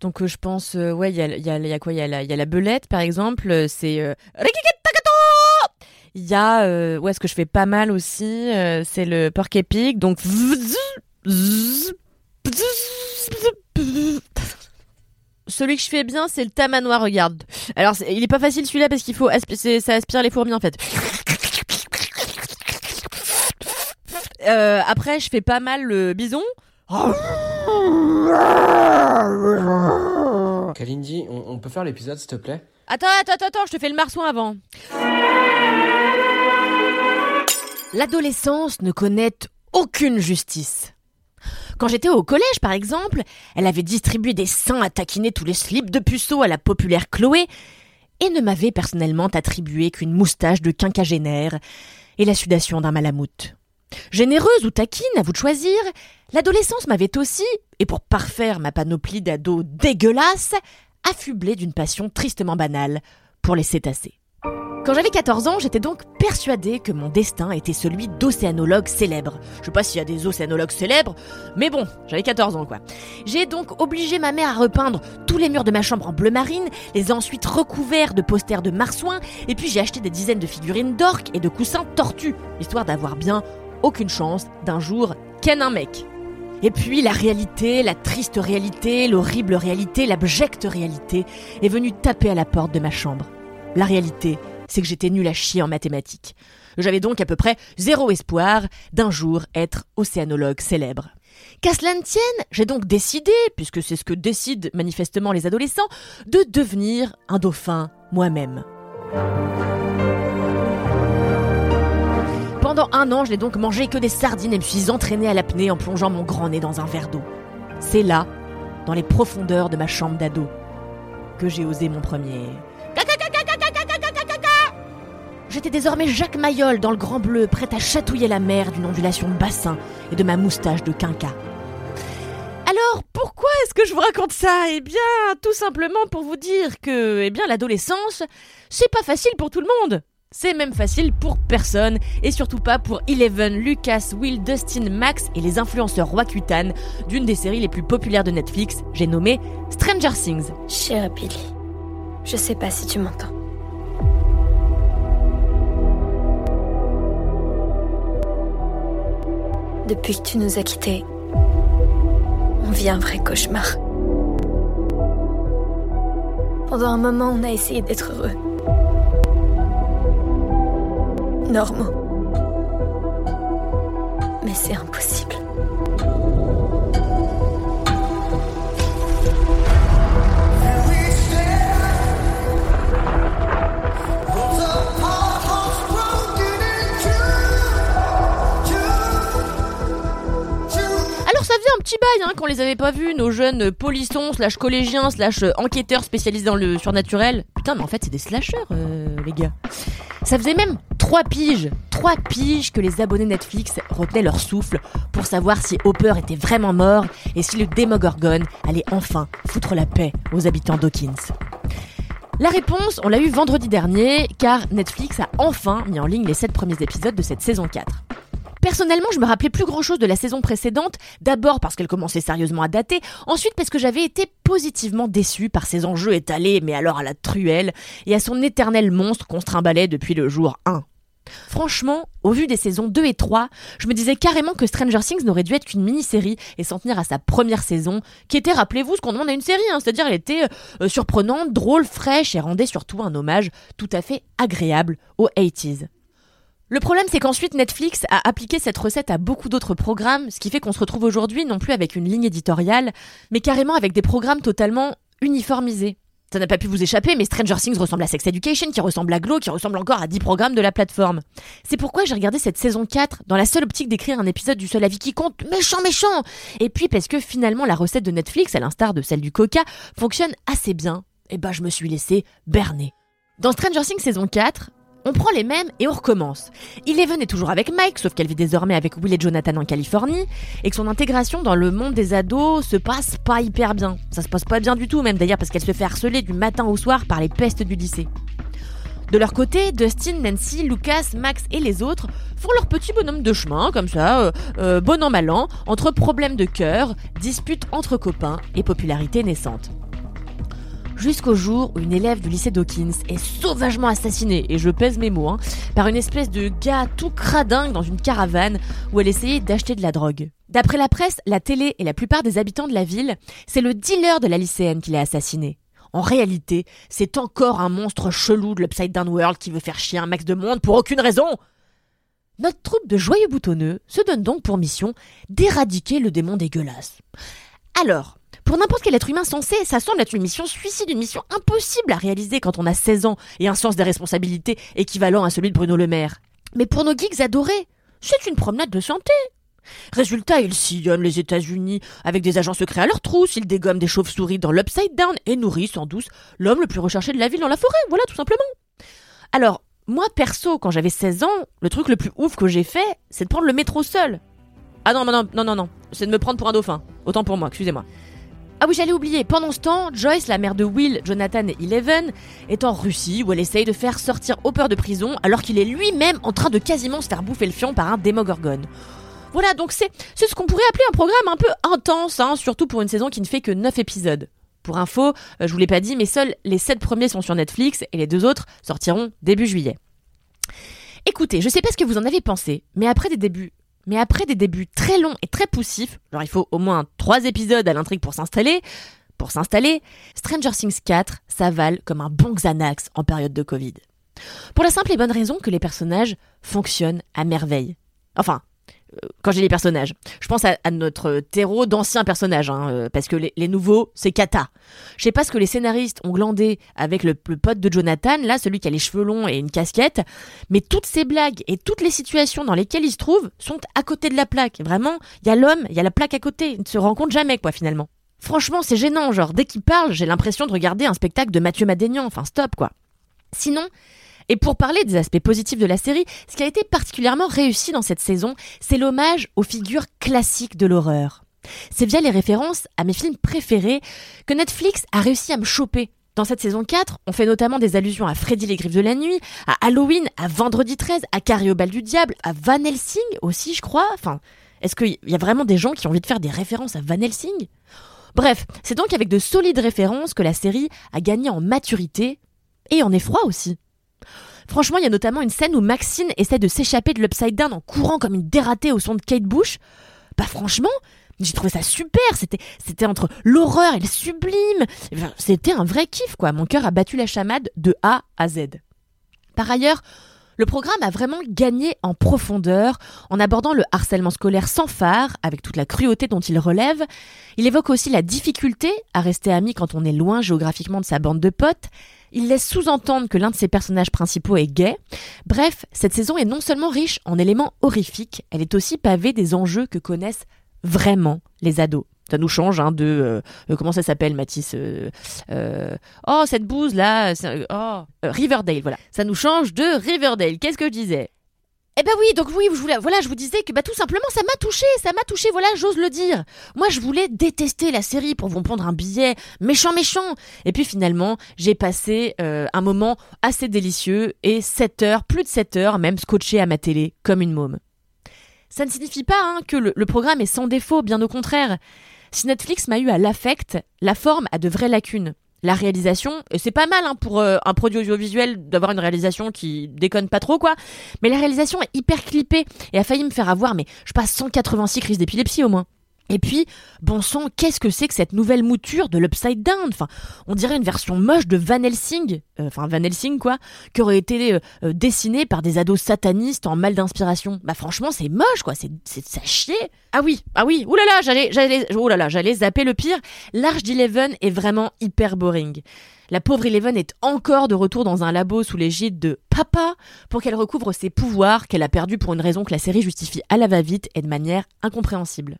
Donc euh, je pense, euh, ouais, il y a, y, a, y a quoi? Il y, a la- belette, par exemple. euh, C'est... Il y a... Ouais, ce que je fais pas mal aussi, c'est le porc épic. Donc... Celui que je fais bien, c'est le tamanois, regarde. Alors, il est pas facile celui-là parce qu'il faut... ça aspire les fourmis, en fait. Après, je fais pas mal le bison. Kalindi, on, peut faire l'épisode s'il te plaît? Attends, attends, attends, je te fais le marsouin avant. L'adolescence ne connaît aucune justice. Quand j'étais au collège, par exemple, elle avait distribué des seins à taquiner tous les slips de puceau à la populaire Chloé et ne m'avait personnellement attribué qu'une moustache de quinquagénaire et la sudation d'un malamute. Généreuse ou taquine, à vous de choisir, l'adolescence m'avait aussi, et pour parfaire ma panoplie d'ados dégueulasses, affublée d'une passion tristement banale pour les cétacés. Quand j'avais 14 ans, j'étais donc persuadée que mon destin était celui d'océanologue célèbre. Je sais pas s'il y a des océanologues célèbres, mais bon, j'avais 14 ans quoi. J'ai donc obligé ma mère à repeindre tous les murs de ma chambre en bleu marine, les ai ensuite recouverts de posters de marsouins, et puis j'ai acheté des dizaines de figurines d'orques et de coussins tortues, histoire d'avoir bien aucune chance d'un jour ken un mec. Et puis la réalité, la triste réalité, l'horrible réalité, l'abjecte réalité est venue taper à la porte de ma chambre. La réalité, c'est que j'étais nulle à chier en mathématiques. J'avais donc à peu près zéro espoir d'un jour être océanologue célèbre. Qu'à cela ne tienne, j'ai donc décidé, puisque c'est ce que décident manifestement les adolescents, de devenir un dauphin moi-même. Pendant un an, je n'ai donc mangé que des sardines et me suis entraîné à l'apnée en plongeant mon grand nez dans un verre d'eau. C'est là, dans les profondeurs de ma chambre d'ado, que j'ai osé mon premier. J'étais désormais Jacques Mayol dans le grand bleu, prêt à chatouiller la mer d'une ondulation de bassin et de ma moustache de quinca. Alors, pourquoi est-ce que je vous raconte ça Eh bien, tout simplement pour vous dire que, eh bien, l'adolescence, c'est pas facile pour tout le monde. C'est même facile pour personne, et surtout pas pour Eleven, Lucas, Will, Dustin, Max et les influenceurs Roacutan d'une des séries les plus populaires de Netflix, j'ai nommé Stranger Things. Cher Billy, je sais pas si tu m'entends. Depuis que tu nous as quittés, on vit un vrai cauchemar. Pendant un moment, on a essayé d'être heureux. Normaux. Mais c'est impossible. Alors ça faisait un petit bail hein, qu'on les avait pas vus, nos jeunes polissons, slash collégiens, slash euh, enquêteurs spécialisés dans le surnaturel. Putain, mais en fait c'est des slashers, euh, les gars. Ça faisait même trois piges, trois piges que les abonnés Netflix retenaient leur souffle pour savoir si Hopper était vraiment mort et si le Démogorgon allait enfin foutre la paix aux habitants d'Hawkins. La réponse, on l'a eu vendredi dernier, car Netflix a enfin mis en ligne les 7 premiers épisodes de cette saison 4. Personnellement, je me rappelais plus grand chose de la saison précédente, d'abord parce qu'elle commençait sérieusement à dater, ensuite parce que j'avais été positivement déçue par ses enjeux étalés, mais alors à la truelle, et à son éternel monstre qu'on se trimbalait depuis le jour 1. Franchement, au vu des saisons 2 et 3, je me disais carrément que Stranger Things n'aurait dû être qu'une mini-série et s'en tenir à sa première saison, qui était, rappelez-vous, ce qu'on demande à une série, hein, c'est-à-dire elle était euh, surprenante, drôle, fraîche et rendait surtout un hommage tout à fait agréable aux 80s. Le problème, c'est qu'ensuite Netflix a appliqué cette recette à beaucoup d'autres programmes, ce qui fait qu'on se retrouve aujourd'hui non plus avec une ligne éditoriale, mais carrément avec des programmes totalement uniformisés. Ça n'a pas pu vous échapper, mais Stranger Things ressemble à Sex Education, qui ressemble à Glow, qui ressemble encore à 10 programmes de la plateforme. C'est pourquoi j'ai regardé cette saison 4 dans la seule optique d'écrire un épisode du seul avis qui compte, méchant, méchant Et puis parce que finalement la recette de Netflix, à l'instar de celle du Coca, fonctionne assez bien, et bah je me suis laissé berner. Dans Stranger Things saison 4, on prend les mêmes et on recommence. Eleven est toujours avec Mike, sauf qu'elle vit désormais avec Will et Jonathan en Californie, et que son intégration dans le monde des ados se passe pas hyper bien. Ça se passe pas bien du tout, même d'ailleurs, parce qu'elle se fait harceler du matin au soir par les pestes du lycée. De leur côté, Dustin, Nancy, Lucas, Max et les autres font leur petit bonhomme de chemin, comme ça, euh, euh, bon an mal an, entre problèmes de cœur, disputes entre copains et popularité naissante jusqu'au jour où une élève du lycée Dawkins est sauvagement assassinée, et je pèse mes mots, hein, par une espèce de gars tout cradingue dans une caravane où elle essayait d'acheter de la drogue. D'après la presse, la télé et la plupart des habitants de la ville, c'est le dealer de la lycéenne qui l'a assassinée. En réalité, c'est encore un monstre chelou de l'Upside Down World qui veut faire chier un max de monde pour aucune raison. Notre troupe de joyeux boutonneux se donne donc pour mission d'éradiquer le démon dégueulasse. Alors, pour n'importe quel être humain sensé, ça semble être une mission suicide, une mission impossible à réaliser quand on a 16 ans et un sens des responsabilités équivalent à celui de Bruno Le Maire. Mais pour nos geeks adorés, c'est une promenade de santé. Résultat, ils sillonnent les États-Unis avec des agents secrets à leur trousse, ils dégomment des chauves-souris dans l'Upside Down et nourrissent en douce l'homme le plus recherché de la ville dans la forêt, voilà tout simplement. Alors, moi perso, quand j'avais 16 ans, le truc le plus ouf que j'ai fait, c'est de prendre le métro seul. Ah non, non, non, non, non, c'est de me prendre pour un dauphin. Autant pour moi, excusez-moi. Ah oui, j'allais oublier. Pendant ce temps, Joyce, la mère de Will, Jonathan et Eleven, est en Russie où elle essaye de faire sortir Hopper de prison alors qu'il est lui-même en train de quasiment se faire bouffer le fion par un démogorgone. Voilà, donc c'est ce qu'on pourrait appeler un programme un peu intense, hein, surtout pour une saison qui ne fait que 9 épisodes. Pour info, euh, je vous l'ai pas dit, mais seuls les 7 premiers sont sur Netflix et les deux autres sortiront début juillet. Écoutez, je sais pas ce que vous en avez pensé, mais après des débuts mais après des débuts très longs et très poussifs, alors il faut au moins trois épisodes à l'intrigue pour s'installer, pour s'installer, Stranger Things 4 s'avale comme un bon Xanax en période de Covid. Pour la simple et bonne raison que les personnages fonctionnent à merveille. Enfin, quand j'ai les personnages. Je pense à, notre terreau d'anciens personnages, hein, euh, parce que les, nouveaux, c'est cata. Je sais pas ce que les scénaristes ont glandé avec le, pote de Jonathan, là, celui qui a les cheveux longs et une casquette, mais toutes ces blagues et toutes les situations dans lesquelles il se trouve sont à côté de la plaque. Vraiment, il y a l'homme, il y a la plaque à côté, ils ne se rencontrent jamais, quoi, finalement. Franchement, c'est gênant, genre, dès qu'il parle, j'ai l'impression de regarder un spectacle de Mathieu Madénian, enfin, stop, quoi. Sinon, et pour parler des aspects positifs de la série, ce qui a été particulièrement réussi dans cette saison, c'est l'hommage aux figures classiques de l'horreur. C'est via les références à mes films préférés que Netflix a réussi à me choper. Dans cette saison 4, on fait notamment des allusions à Freddy les Griffes de la Nuit, à Halloween, à Vendredi 13, à Carrie au bal du diable, à Van Helsing aussi, je crois. Enfin, est-ce qu'il y a vraiment des gens qui ont envie de faire des références à Van Helsing? Bref, c'est donc avec de solides références que la série a gagné en maturité et en effroi aussi. Franchement, il y a notamment une scène où Maxine essaie de s'échapper de l'Upside Down en courant comme une dératée au son de Kate Bush. Bah franchement, j'ai trouvé ça super. C'était, c'était entre l'horreur et le sublime. C'était un vrai kiff, quoi. Mon cœur a battu la chamade de A à Z. Par ailleurs, le programme a vraiment gagné en profondeur en abordant le harcèlement scolaire sans phare, avec toute la cruauté dont il relève. Il évoque aussi la difficulté à rester ami quand on est loin géographiquement de sa bande de potes il laisse sous-entendre que l'un de ses personnages principaux est gay. Bref, cette saison est non seulement riche en éléments horrifiques, elle est aussi pavée des enjeux que connaissent vraiment les ados. Ça nous change hein, de euh, euh, comment ça s'appelle Mathis euh, Oh cette bouse là, oh Riverdale voilà. Ça nous change de Riverdale. Qu'est-ce que je disais? Eh ben oui, donc oui, je voilà, je vous disais que bah tout simplement ça m'a touché, ça m'a touché, voilà, j'ose le dire. Moi, je voulais détester la série pour vous prendre un billet méchant, méchant. Et puis finalement, j'ai passé euh, un moment assez délicieux et 7 heures, plus de 7 heures, même scotché à ma télé comme une môme. Ça ne signifie pas hein, que le programme est sans défaut, bien au contraire. Si Netflix m'a eu à l'affect, la forme a de vraies lacunes. La réalisation, c'est pas mal hein, pour euh, un produit audiovisuel d'avoir une réalisation qui déconne pas trop quoi, mais la réalisation est hyper clippée et a failli me faire avoir, mais je passe 186 crises d'épilepsie au moins. Et puis, bon sang, qu'est-ce que c'est que cette nouvelle mouture de l'Upside Down? On dirait une version moche de Van Helsing, euh, enfin Van Helsing quoi, qui aurait été euh, euh, dessinée par des ados satanistes en mal d'inspiration. Bah franchement, c'est moche quoi, c'est ça chier. Ah oui, ah oui, oulala, j'allais j'allais là, j'allais zapper le pire. L'arche d'Eleven est vraiment hyper boring. La pauvre Eleven est encore de retour dans un labo sous l'égide de Papa pour qu'elle recouvre ses pouvoirs qu'elle a perdus pour une raison que la série justifie à la va-vite et de manière incompréhensible.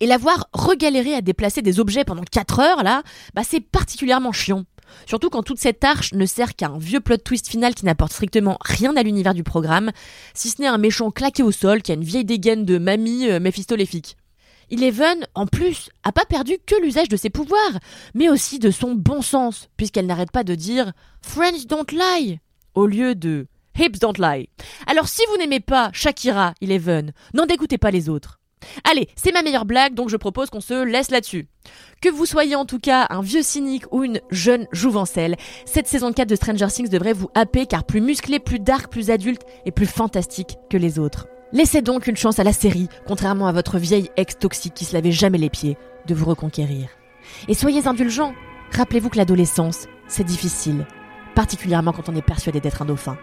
Et la voir regalérer à déplacer des objets pendant 4 heures, là, bah c'est particulièrement chiant. Surtout quand toute cette arche ne sert qu'à un vieux plot twist final qui n'apporte strictement rien à l'univers du programme, si ce n'est un méchant claqué au sol qui a une vieille dégaine de mamie euh, méphistoléfique. Eleven, en plus, a pas perdu que l'usage de ses pouvoirs, mais aussi de son bon sens, puisqu'elle n'arrête pas de dire Friends don't lie au lieu de Hips don't lie. Alors si vous n'aimez pas Shakira, Eleven, n'en dégoûtez pas les autres. Allez, c'est ma meilleure blague, donc je propose qu'on se laisse là-dessus. Que vous soyez en tout cas un vieux cynique ou une jeune jouvencelle, cette saison 4 de Stranger Things devrait vous happer car plus musclé, plus dark, plus adulte et plus fantastique que les autres. Laissez donc une chance à la série, contrairement à votre vieille ex toxique qui se lavait jamais les pieds, de vous reconquérir. Et soyez indulgents. Rappelez-vous que l'adolescence, c'est difficile, particulièrement quand on est persuadé d'être un dauphin.